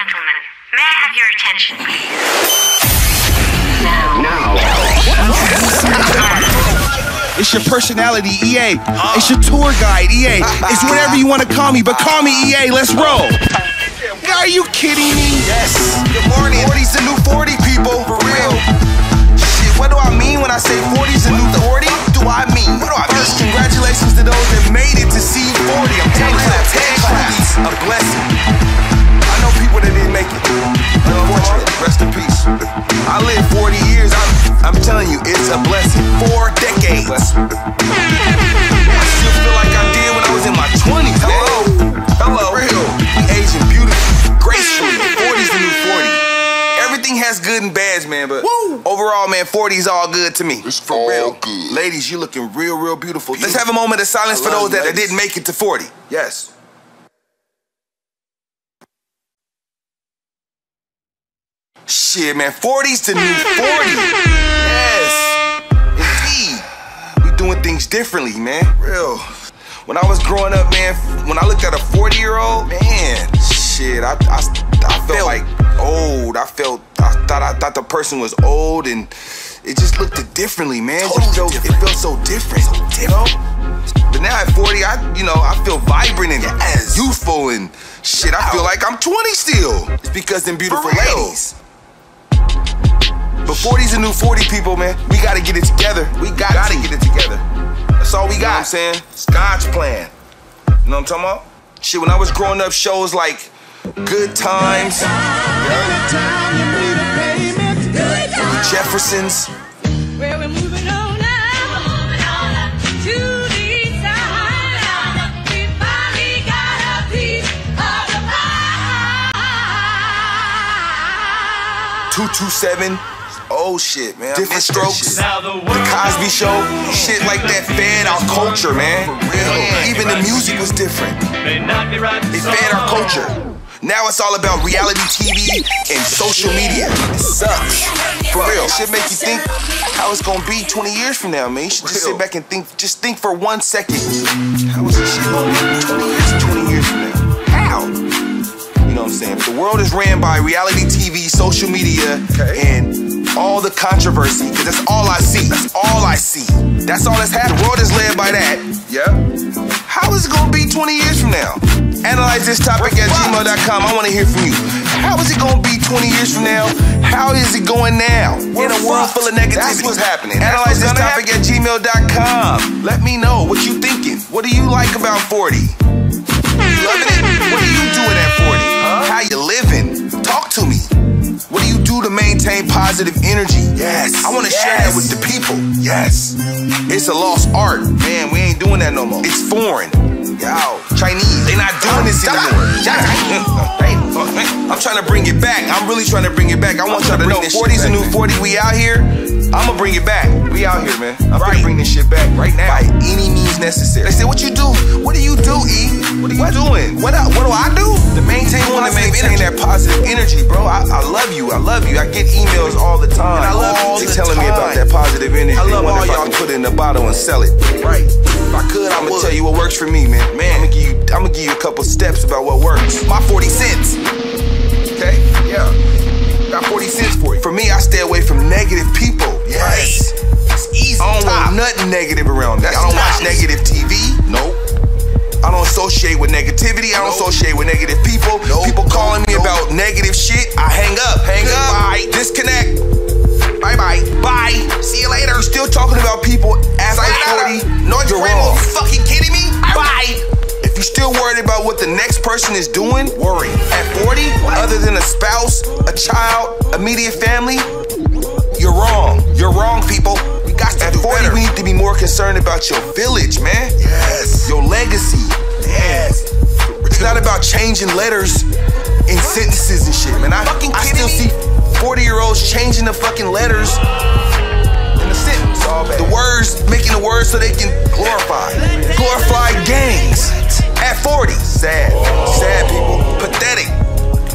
gentlemen, may I have your attention, please? It's your personality, EA. It's your tour guide, EA. It's whatever you want to call me, but call me EA. Let's roll. Are you kidding me? Yes. Good morning. 40's the new 40, people. For real. Shit, what do I mean when I say 40's the new 40? What do I mean? What do I a blessing. Four decades. I still feel like I did when I was in my 20s. Hello. Hello. Real. We aging beautifully, gracefully. 40's the new 40. Everything has good and bads, man, but overall, man, 40 is all good to me. It's for all real. good. Ladies, you're looking real, real beautiful. Let's have a moment of silence I for those that, you, that didn't make it to 40. Yes. Shit, man, 40's the new 40. Yes, doing things differently, man. Real. When I was growing up, man, when I looked at a 40 year old, man, shit, I, I, I felt like old. I felt, I thought, I thought the person was old, and it just looked differently, man. It just felt, it felt so different, you know. But now at 40, I, you know, I feel vibrant and youthful and shit. I feel like I'm 20 still. It's because them beautiful ladies. But 40's a new 40 people, man. We gotta get it together. We got gotta get it together. That's all we got. You know what I'm saying? It's God's plan. You know what I'm talking about? Shit, when I was growing up, shows like Good Times, Jeffersons, Where we're moving on now. To the sound. We finally got a piece of the pie. 227. Oh shit, man. Different strokes. The Cosby Show. Shit like that fed our culture, man. Man, Even the music was different. It fed our culture. Now it's all about reality TV and social media. It sucks. For real. Shit make you think how it's gonna be 20 years from now, man. You should just sit back and think, just think for one second. How is this shit gonna be 20 years, 20 years from now? How? You know what I'm saying? The world is ran by reality TV, social media, and all the controversy. Cause that's all I see. That's all I see. That's all that's happening. The world is led by that. Yeah. How is it gonna be 20 years from now? Analyze this topic at gmail.com. I wanna hear from you. How is it gonna be 20 years from now? How is it going now? We're In a world full of negativity. That's what's happening. Analyze this topic at gmail.com. Let me know what you thinking. What do you like about 40? Do to maintain positive energy? Yes. I want to share that with the people. Yes. It's a lost art. Man, we ain't doing that no more. It's foreign. Yo, Chinese, they not doing this anymore. I'm trying to bring it back. I'm really trying to bring it back. I want y'all to know 40's a new 40. We out here. I'ma bring it back. We out here, man. I'm gonna bring this shit back right now. By any means necessary. They say, what you do? What do you do, E? What are you doing? What, I- what do I do? To maintain, want to maintain that positive energy, bro. I, I love you. I love you. I get emails all the time. And I love all you they the telling me about that positive energy. I love wonder all y'all. put it in a bottle and sell it. Right. If I could, I'm gonna tell you what works for me, man. Man, I'm gonna give you, I'm gonna give you a couple steps about what works. My 40 cents. Okay? Yeah. I got 40 cents for you. For me, I stay away from negative people. Yes. It's easy. I don't want nothing negative around me. I don't watch negative TV. Nope. I don't associate with negativity. I don't associate with negative people. People calling me about negative shit. I hang up. Hang up. Bye. Disconnect. Bye bye. Bye. See you later. Still talking about people after 40. No, you're wrong. You fucking kidding me? Bye. You're still worried about what the next person is doing, worry. At 40, other than a spouse, a child, immediate family, you're wrong. You're wrong, people. We got to At 40, we need to be more concerned about your village, man. Yes. Your legacy. Yes. It's not about changing letters in sentences and shit, man. I, I still see 40 year olds changing the fucking letters in a sentence. The words, making the words so they can glorify. Glorify gangs at 40. Sad. Sad people. Pathetic.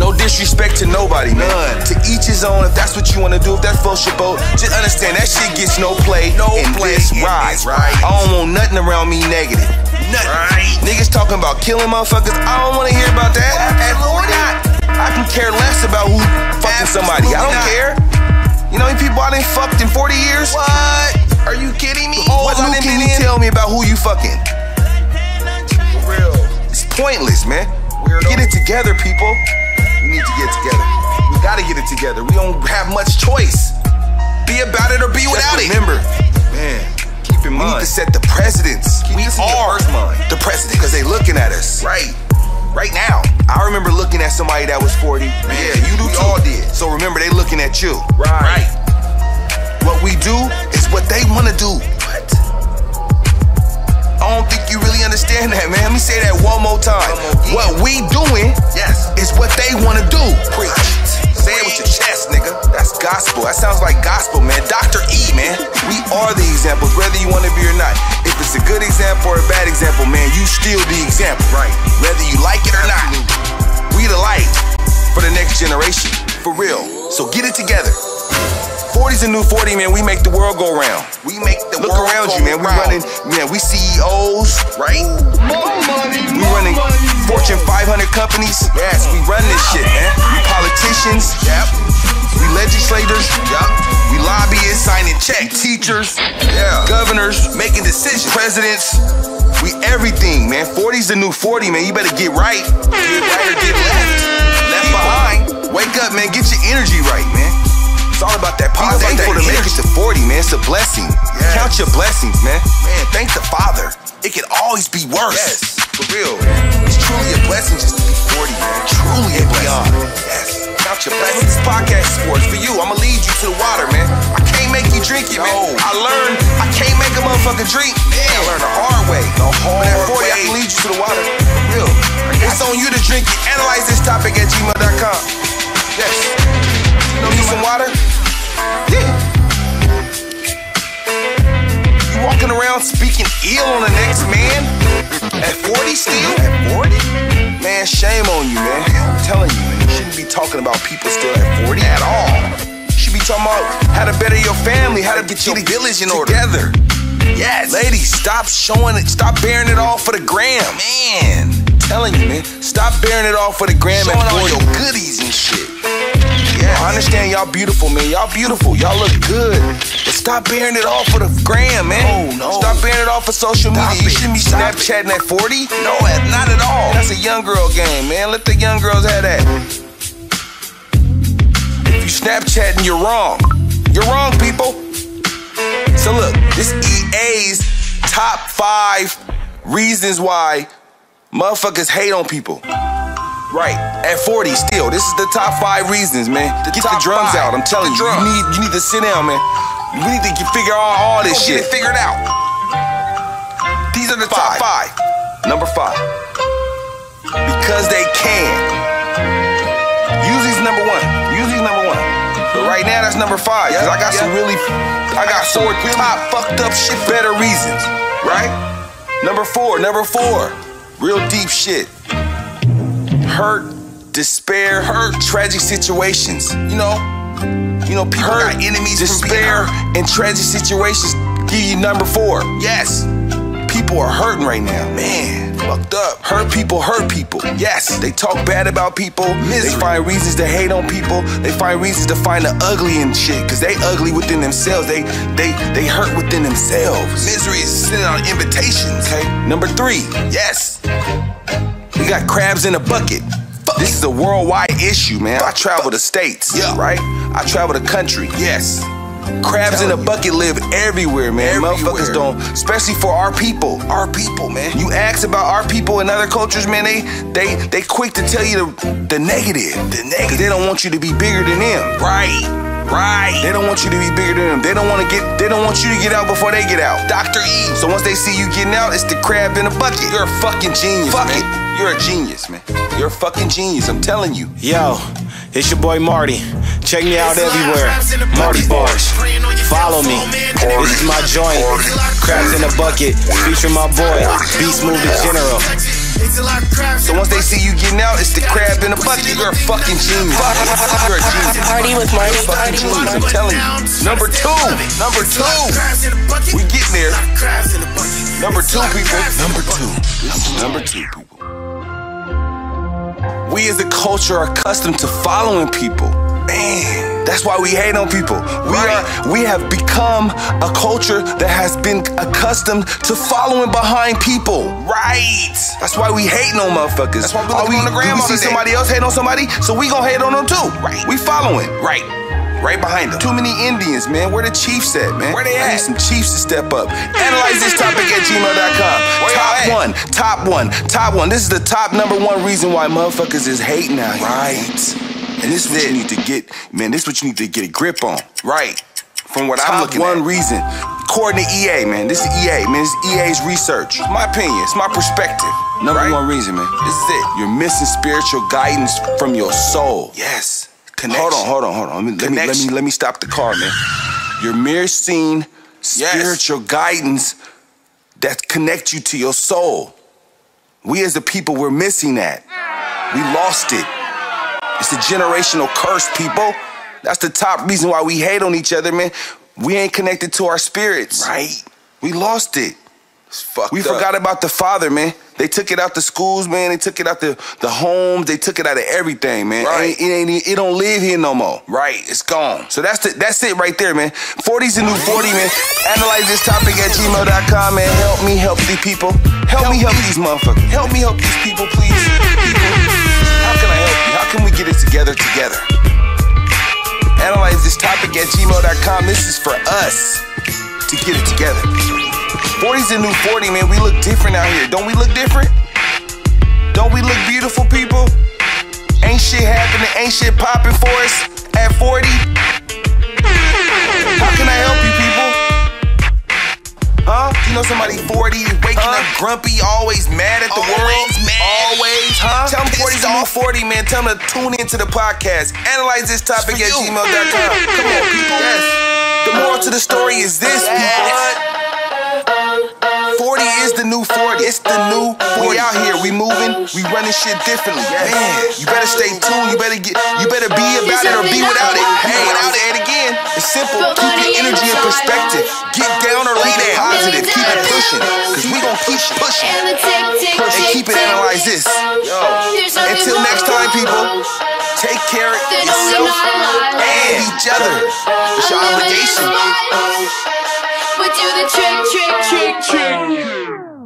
No disrespect to nobody, man. To each his own. If that's what you want to do, if that's bullshit boat, just understand that shit gets no play. No in play. This ride. Right. I don't want nothing around me negative. Nothing. Right. Niggas talking about killing motherfuckers. I don't want to hear about that. At 40, I can care less about who fucking somebody? I don't not. care. You know how many people I done fucked in 40 years? What? Are you kidding me? What I new done can you in? tell me about who you fucking? For real. It's pointless, man. Weirdo. Get it together, people. We need to get together. We gotta get it together. We don't have much choice. Be about it or be Just without it. remember, man, keep in mind. We need to set the precedents. Keep we are first mind. the president because they looking at us. Right. Right now. I remember looking at somebody that was 40. Yeah, you do we too. all did. So remember, they looking at you. Right. right. What we do is what they want to do. What? I don't think you really understand that, man. Let me say that one more time. One more what we doing Yes. is what they want to do. Preach. Say it with your chest, nigga. That's gospel. That sounds like gospel, man. Dr. E, man. We are the examples, whether you want to be or not. If it's a good example or a bad example, man, you still the example. Right. Whether you like it or not. We the light for the next generation. For real. So get it together. 40's a new 40, man. We make the world go round. We make the Look world around go you, man. We running, man. We CEOs, Right? More money, we running Fortune 500 companies. Yes, we run this shit, man. We politicians. Yep. We legislators. Yup. We lobbyists checks. Teachers. Yeah. Governors. Making decisions. Presidents. We everything, man. 40's the new 40, man. You better get right. Get right or get left. Left behind. Wake up, man. Get your energy right, man. It's all about that positive. Thankful that to make it to 40, man. It's a blessing. Yes. Count your blessings, man. Man, thank the Father. It could always be worse. Yes, for real. It's truly a blessing just to be 40, drink. Man, I learned the hard way. The But at hard 40, I can lead you to the water. Real. It's on you to drink it. Analyze this topic at gmail.com. Yes. You know, need some water? Yeah. You walking around speaking ill on the next man? At 40 still? At 40? Man, shame on you, man. I'm telling you, man. You shouldn't be talking about people still at 40 at all. You should be talking about how to better your family, how to get your village in order. Together. Yes. Ladies, stop showing it. Stop bearing it all for the gram. Man. I'm telling you, man. Stop bearing it all for the gram Showing and all your goodies and shit. Yeah, I understand y'all beautiful, man. Y'all beautiful. Y'all look good. But stop bearing it all for the gram, man. No, no. Stop bearing it all for social Stop media. You shouldn't be Stop it. Snapchatting at 40. No, not at all. That's a young girl game, man. Let the young girls have that. If you Snapchatting, you're wrong. You're wrong, people. So look, this EA's top five reasons why motherfuckers hate on people. Right, at 40 still. This is the top five reasons, man. Get the drums five. out. I'm telling you, you need you need to sit down, man. We need to get, figure out all this shit. Figure it out. These are the top five. Number five. Because they can. Right now that's number five. Cause I got some really I got four top fucked up shit better reasons. Right? Number four, number four. Real deep shit. Hurt, despair, hurt, tragic situations. You know? You know, people Hurt, got enemies, despair, and tragic situations give you number four. Yes. People are hurting right now. Man, fucked up. Hurt people hurt people. Yes, they talk bad about people. They find reasons to hate on people. They find reasons to find the ugly in shit. Cause they ugly within themselves. They they they hurt within themselves. Misery is sending out invitations. Okay. Number three, Yes. we got crabs in a bucket. This is a worldwide issue, man. I travel the states, Yeah. right? I travel the country. Yes. Crabs in a telling you. bucket live everywhere, man. Everywhere. Motherfuckers don't, especially for our people. Our people, man. You ask about our people in other cultures, man. They they they quick to tell you the, the negative, the negative. They don't want you to be bigger than them. Right. Right. They don't want you to be bigger than them. They don't want to get. They don't want you to get out before they get out. Dr. E. So once they see you getting out, it's the crab in a bucket. You're a fucking genius, Fuck man. it. You're a genius, man. You're a fucking genius. I'm telling you. Yo, it's your boy Marty. Check me out everywhere. Marty Bars. Follow me. This is my joint. Crabs in a bucket. Featuring my boy, Beast Move the General. So once they see you getting out, it's the crab in a bucket. You're a fucking genius. You're a genius. Party with Marty. Fucking Party with genius. I'm telling you. Number two. Number two. We getting there. Number two, people. Number two. Number two, people. We as a culture are accustomed to following people. Man, that's why we hate on people. We are we have become a culture that has been accustomed to following behind people. Right. That's why we hate on motherfuckers. That's why we looking on the gram we see somebody else hate on somebody, so we gonna hate on them too. Right. We following. Right. Right behind them. Too many Indians, man. Where the Chiefs at, man? Where they at? I need some Chiefs to step up. Analyze this topic at gmail.com. Where Top one, top one, top one. This is the top number one reason why motherfuckers is hating out here. Right. And this is what you need to get, man. This is what you need to get a grip on. Right. From what I'm Top looking one at. reason. According to EA, man. This is EA, man. This is EA's research. It's my opinion. It's my perspective. Number Right. one reason, man. This is it. You're missing spiritual guidance from your soul. Yes. Connection. Hold on, hold on, hold on. Let me, let me, let me let me stop the car, man. You're missing spiritual guidance that connect you to your soul. We as a people, we're missing that. We lost it. It's a generational curse, people. That's the top reason why we hate on each other, man. We ain't connected to our spirits. Right. We lost it. It's fucked We up. forgot about the father, man. They took it out the schools, man. They took it out the, the homes. They took it out of everything, man. Right. It, ain't, it, ain't, it don't live here no more. Right. It's gone. So that's the, that's it right there, man. 40's the new 40, man. Analyze this topic at gmail.com, man. Help me help these people. Help, me help these motherfuckers. Help me help these people, please. People. Topic at gmail.com. This is for us to get it together. 40's the new 40, man. We look different out here. Don't we look different? Don't we look beautiful, people? Ain't shit happening, ain't shit popping for us at 40. How can I help? You know somebody 40 waking Huh? up grumpy, always mad at the Always world? mad. Always, huh? Tell them 40's Pissed new 40, man. Tell them to tune into the podcast. Analyze this topic at gmail.com. Come on, people. Yes. The moral to the story is this, people. 40 is the new 40. It's the new 40. We out here, we moving, we running shit differently. Man, you better stay tuned. You better get, you better be about it or be without it. Hey, without it simple. Keep your energy in perspective. Get down or lay down. Positive. Keep it pushing. Cause we gon' keep pushing. And the tick, tick, And tick, keep it analyze this. Yo. Until next time, people. Take care of yourself and each other. It's your obligation. We do the trick, trick, trick, trick.